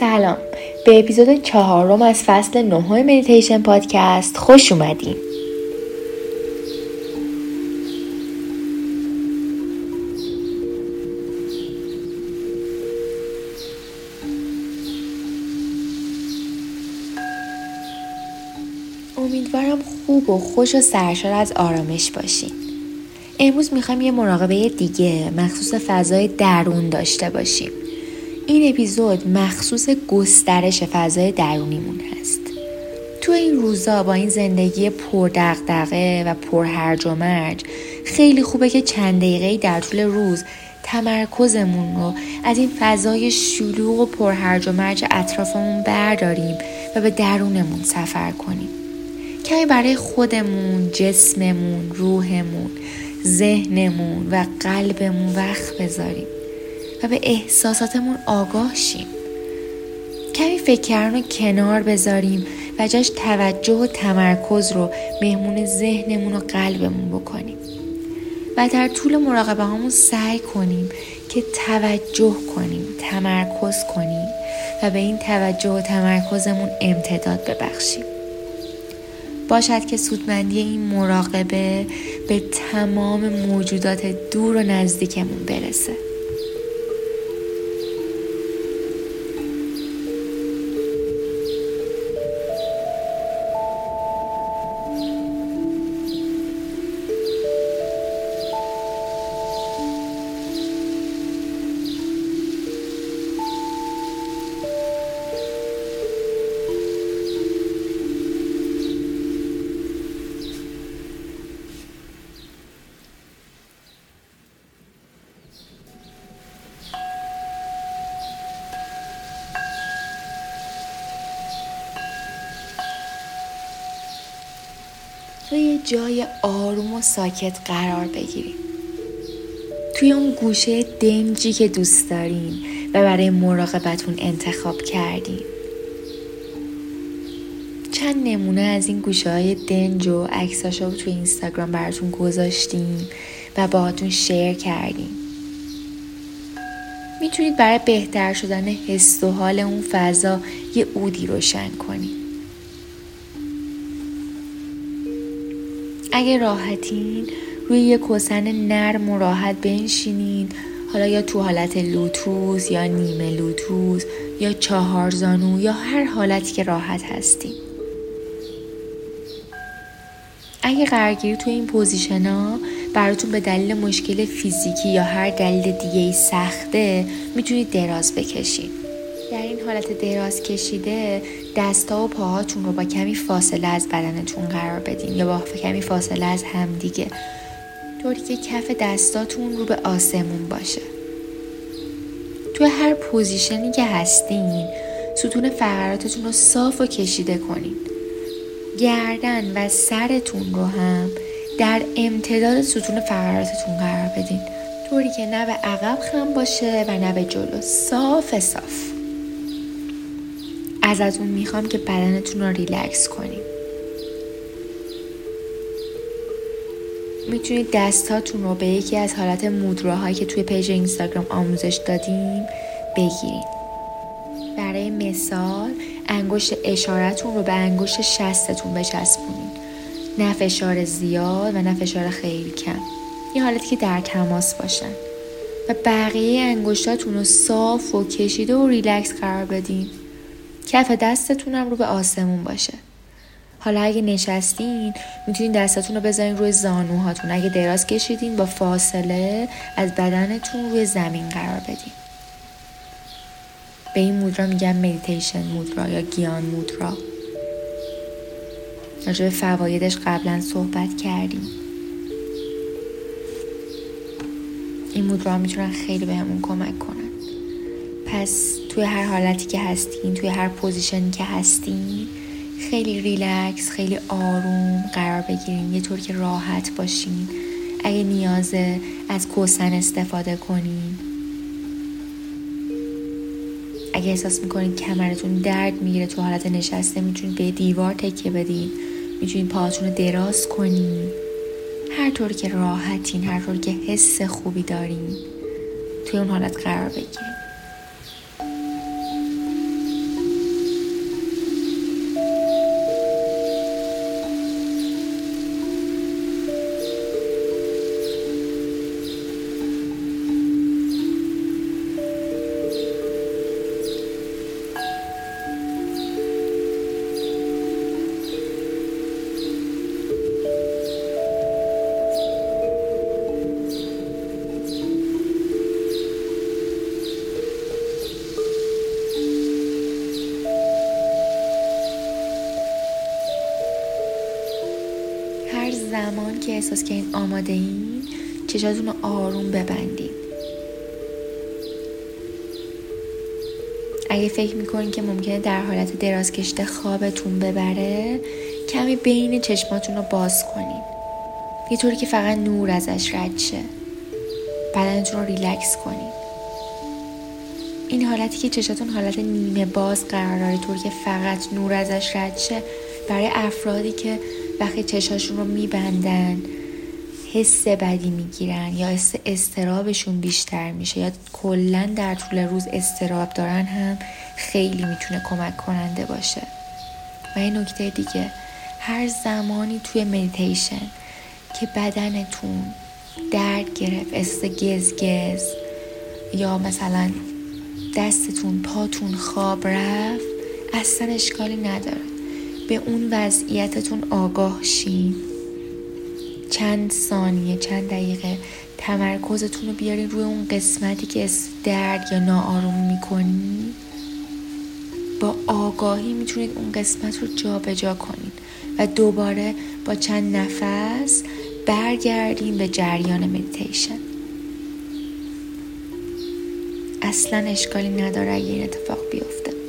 سلام. به اپیزود چهارم از فصل نهم مدیتیشن پادکست خوش اومدین. امیدوارم خوب و خوش و سرشار از آرامش باشین. امروز می‌خوایم یه مراقبه دیگه مخصوص فضای درون داشته باشیم. این اپیزود مخصوص گسترش فضای درونیمون هست. تو این روزا با این زندگی پر دغدغه و پر هرج و مرج خیلی خوبه که چند دقیقه در طول روز تمرکزمون رو از این فضای شلوغ و پر هرج و مرج اطرافمون برداریم و به درونمون سفر کنیم. کمی برای خودمون، جسممون، روحمون، ذهنمون و قلبمون وقت بذاریم. و به احساساتمون آگاه شیم. کمی فکر کردن رو کنار بذاریم و جاش توجه و تمرکز رو مهمون ذهنمون و قلبمون بکنیم. و در طول مراقبه همون سعی کنیم که توجه کنیم تمرکز کنیم و به این توجه و تمرکزمون امتداد ببخشیم. باشد که سودمندی این مراقبه به تمام موجودات دور و نزدیکمون برسه. جای آروم و ساکت قرار بگیریم. توی اون گوشه دنجی که دوست داریم و برای مراقبتون انتخاب کردیم. چند نمونه از این گوشه های دنج و عکساش رو توی اینستاگرام براتون گذاشتیم و باهاتون شیر کردیم. می‌تونید برای بهتر شدن حس و حال اون فضا یه اودی روشن کنید. اگه راحتین روی یه کوسن نرم و راحت بنشینین. حالا یا تو حالت لوتوس یا نیمه لوتوس یا چهار زانو یا هر حالتی که راحت هستین. اگه قرارگیری تو این position ها براتون به دلیل مشکل فیزیکی یا هر دلیل دیگه سخته می‌تونید دراز بکشید در این حالت دراز کشیده دستا و پاهاتون رو با کمی فاصله از بدنتون قرار بدین. یا با کمی فاصله از همدیگه طوری که کف دستاتون رو به آسمون باشه. توی هر position ی که هستین ستون فقراتتون رو صاف و کشیده کنین. گردن و سرتون رو هم در امتداد ستون فقراتتون قرار بدین. طوری که نه به عقب خم باشه و نه به جلو. صاف صاف. ازتون می‌خوام که بدنتون رو ریلکس کنیم. می‌تونید دستاتون رو به یکی از حالت مودراهایی که توی page اینستاگرام آموزش دادیم بگیرید برای مثال انگشت اشارتون رو به انگشت شستتون بچسبونید نه فشار زیاد و نه فشار خیلی کم. یه حالتی که در تماس باشن. و بقیه انگشتاتون رو صاف و کشیده و ریلکس قرار بدین. کف دستتونم رو به آسمون باشه. حالا اگه نشستین می‌تونین دستتون رو بذارین روی زانوهاتون. اگه دراز کشیدین با فاصله از بدنتون روی زمین قرار بدین. به این مودرا میگن مدیتیشن مودرا یا گیان مودرا. راجع به فوایدش قبلا صحبت کردیم. این مودرا می‌تونن خیلی بهمون کمک کنن. پس توی هر حالتی که هستین توی هر position ی که هستین خیلی ریلکس خیلی آروم قرار بگیرین یه طور که راحت باشین. اگه نیازه از کوسن استفاده کنین. اگه احساس می‌کنین کمرتون درد می‌گیره تو حالت نشسته می‌تونید به دیوار تکیه بدین. می‌تونید پاهاتون رو دراز کنین. هر طور که راحتین هر طور که حس خوبی دارین. توی اون حالت قرار بگیرین. احساس که این آماده این؟ چشاتون رو آروم ببندید اگه فکر می‌کنین که ممکنه در حالت دراز کشته خوابتون ببره کمی بین چشماتون رو باز کنین. یه طوری که فقط نور ازش رد شه. بدنتون رو ریلکس کنین. این حالتی که چشاتون حالت نیمه باز قرار داره طوری که فقط نور ازش رد شه برای افرادی که وقتی چشاشون رو میبندن حس بدی می‌گیرن یا استرابشون بیشتر میشه یا کلا در طول روز استراب دارن هم خیلی می‌تونه کمک کننده باشه. و این نکته دیگه هر زمانی توی مدیتیشن که بدنتون درد گرفت است گز گز یا مثلا دستتون پاتون خواب رفت اصلا اشکالی نداره. به اون وضعیتتون آگاه شین. چند ثانیه چند دقیقه تمرکزتون رو بیارین روی اون قسمتی که درد یا ناآروم می‌کنی. با آگاهی می‌تونید اون قسمت رو جابجا جا کنید و دوباره با چند نفس برگردیم به جریان مدیتیشن اصلا اشکالی نداره اگه این اتفاق بیفته.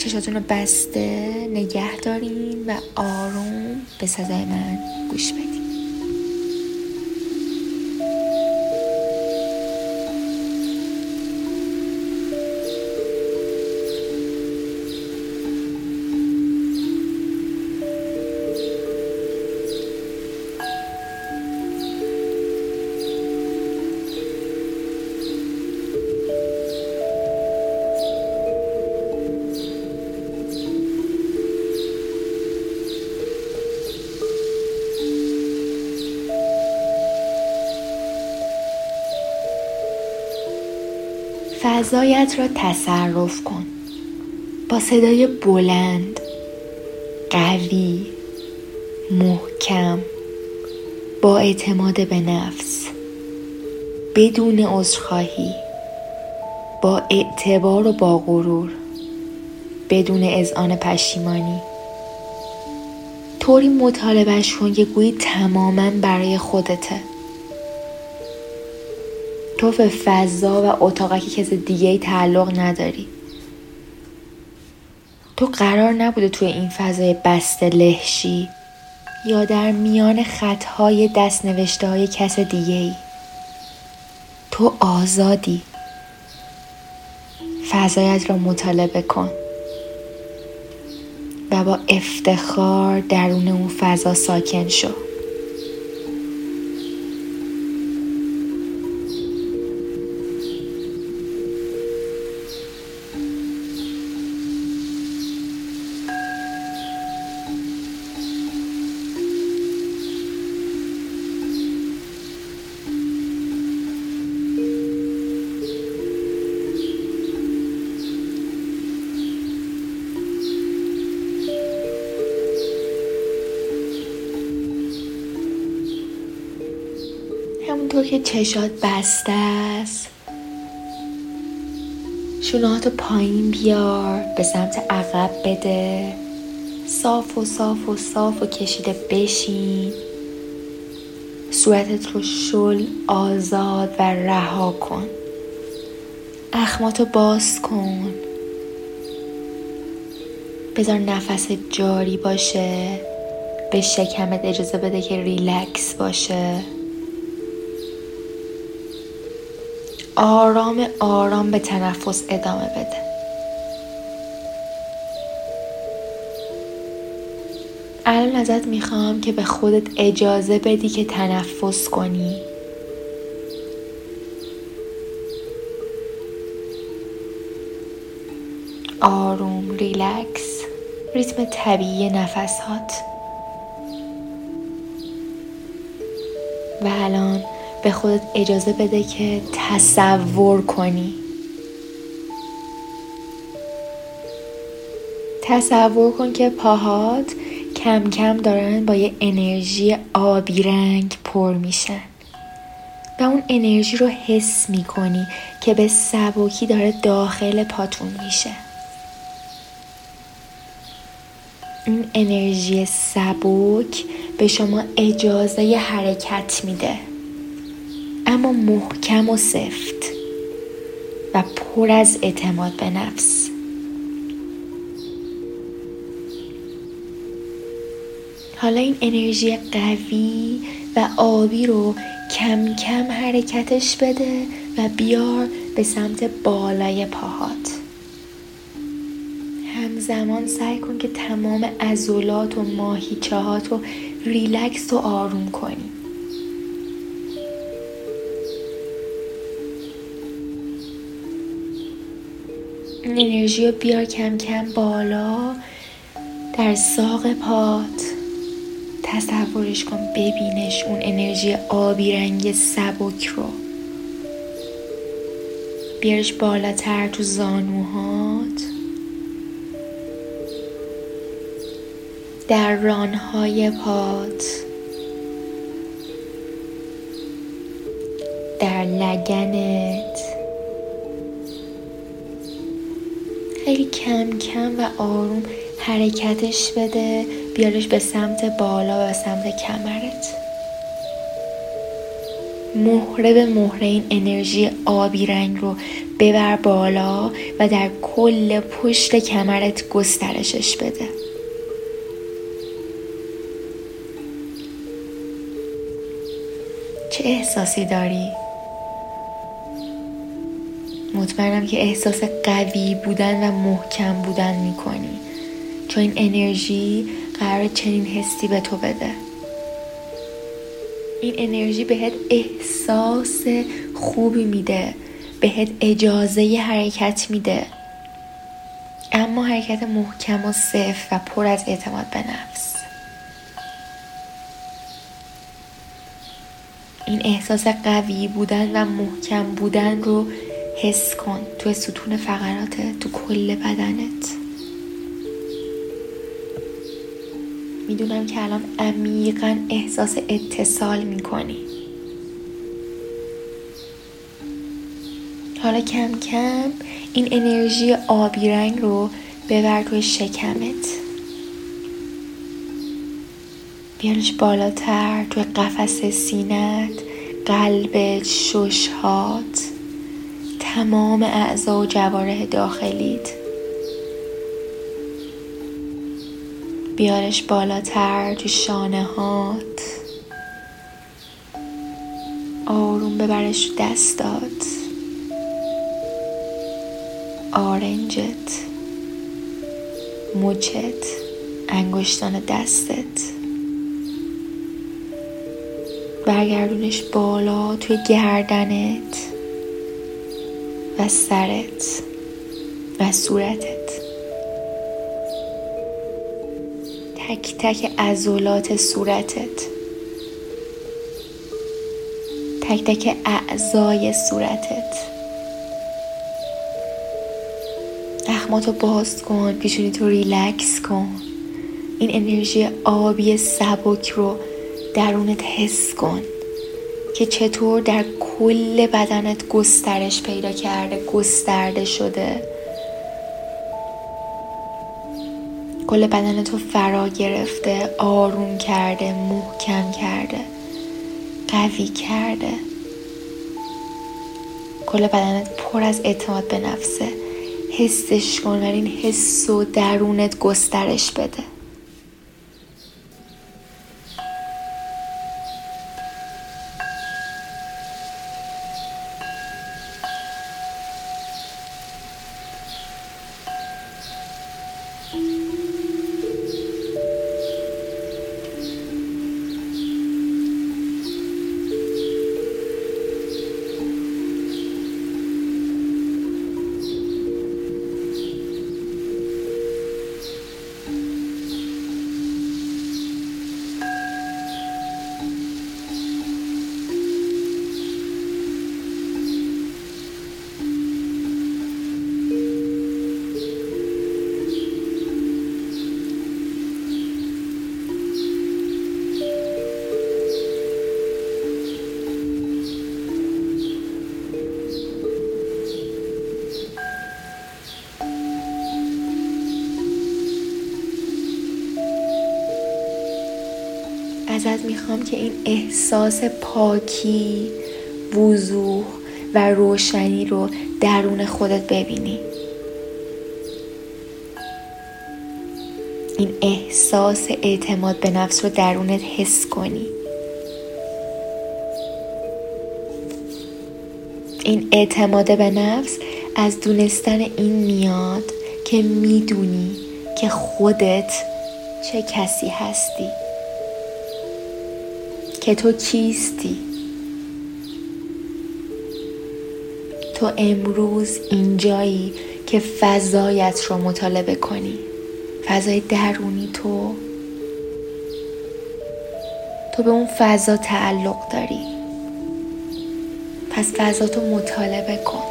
چشاتون رو بسته نگه دارین و آروم به صدای من گوش بدین. فضایت را تصرف کن. با صدای بلند قوی محکم با اعتماد به نفس بدون عذرخواهی با اعتبار و با غرور بدون اذعان پشیمانی. طوری مطالبهش کن که گویی تماما برای خودته. تو به فضا و اتاقی که کسی دیگه ای تعلق نداری. تو قرار نبوده توی این فضای بسته لهشی یا در میان خطهای دست نوشته های کس دیگه ای تو آزادی. فضایت را مطالبه کن. و با افتخار درون اون فضا ساکن شو. همونطور که چشات بسته است. شونهات پایین بیار به سمت عقب بده. صاف و صاف و صاف و کشیده بشین. صورتت رو شل آزاد و رها کن. اخماتو باز کن. بذار نفس جاری باشه. به شکمت اجازه بده که ریلکس باشه. آرام آرام به تنفس ادامه بده. الان ازت می‌خوام که به خودت اجازه بدی که تنفس کنی. آروم ریلکس. ریتم طبیعی نفسات. و الان به خودت اجازه بده که تصور کنی. تصور کن که پاهات کم کم دارن با یه انرژی آبی رنگ پر میشن. و اون انرژی رو حس می‌کنی که به سبکی داره داخل پاتون میشه. این انرژی سبک به شما اجازه حرکت میده. اما محکم و سفت و پر از اعتماد به نفس. حالا این انرژی قوی و آبی رو کم کم حرکتش بده و بیار به سمت بالای پاهات. همزمان سعی کن که تمام ازولات و ماهیچه رو ریلکس و آروم کنی. انرژی رو بیار کم کم بالا در ساق پات. تصورش کن ببینش اون انرژی آبی رنگ سبک رو. بیارش بالاتر تو زانوهات. در رانهای پات. در لگنت. خیلی کم کم و آروم حرکتش بده بیارش به سمت بالا و سمت کمرت مهره به مهره این انرژی آبی رنگ رو ببر بالا و در کل پشت کمرت گسترشش بده چه احساسی داری؟ مطمئنم که احساس قوی بودن و محکم بودن می‌کنی. چون این انرژی قرار چنین حسی به تو بده. این انرژی بهت احساس خوبی میده. بهت اجازه حرکت میده. اما حرکت محکم و صف و پر از اعتماد به نفس. این احساس قوی بودن و محکم بودن رو حس کن تو ستون فقراتت تو کل بدنت. می‌دونم که الان عمیقا احساس اتصال می‌کنی. حالا کم کم این انرژی آبی رنگ رو ببر توی شکمت. بیارش بالاتر توی قفس سینت قلبت ششهات. تمام اعضا و جواره داخلیت بیارش بالاتر تو شانه هات آروم ببرش تو دستات. آرنجت. مچت انگشتان دستت. برگردونش بالا توی گردنت. و سرت و صورتت. تک تک عضلات صورتت. تک تک اعضای صورتت. اخماتو باز کن پیشونی تو ریلکس کن. این انرژی آبی سبک رو درونت حس کن. که چطور در کل بدنت گسترش پیدا کرده گسترده شده. کل بدن تو فرا گرفته آروم کرده محکم کرده قوی کرده. کل بدنت پر از اعتماد به نفسه. حسش کن و این حس و درونت گسترش بده. ازت می‌خوام که این احساس پاکی وضوح و روشنی رو درون خودت ببینی. این احساس اعتماد به نفس رو درونت حس کنی. این اعتماد به نفس از دونستن این میاد که می‌دونی که خودت چه کسی هستی. که تو کیستی تو امروز اینجایی که فضایت رو مطالبه کنی. فضای درونی تو. تو به اون فضا تعلق داری. پس فضا تو مطالبه کن.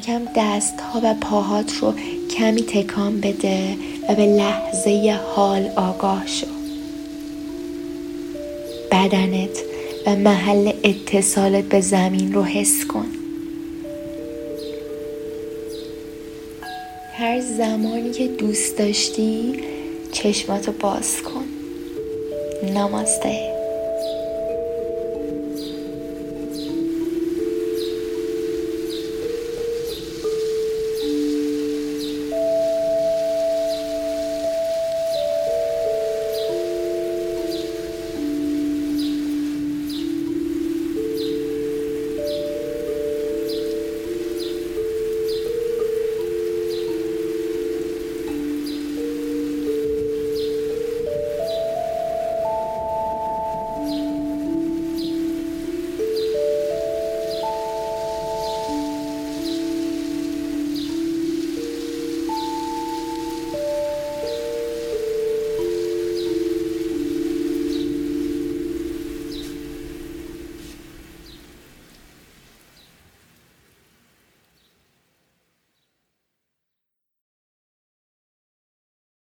کم کم دست ها و پاهات رو کمی تکان بده و به لحظه حال آگاه شو. بدنت و محل اتصالت به زمین رو حس کن. هر زمانی که دوست داشتی چشماتو باز کن. نماسته.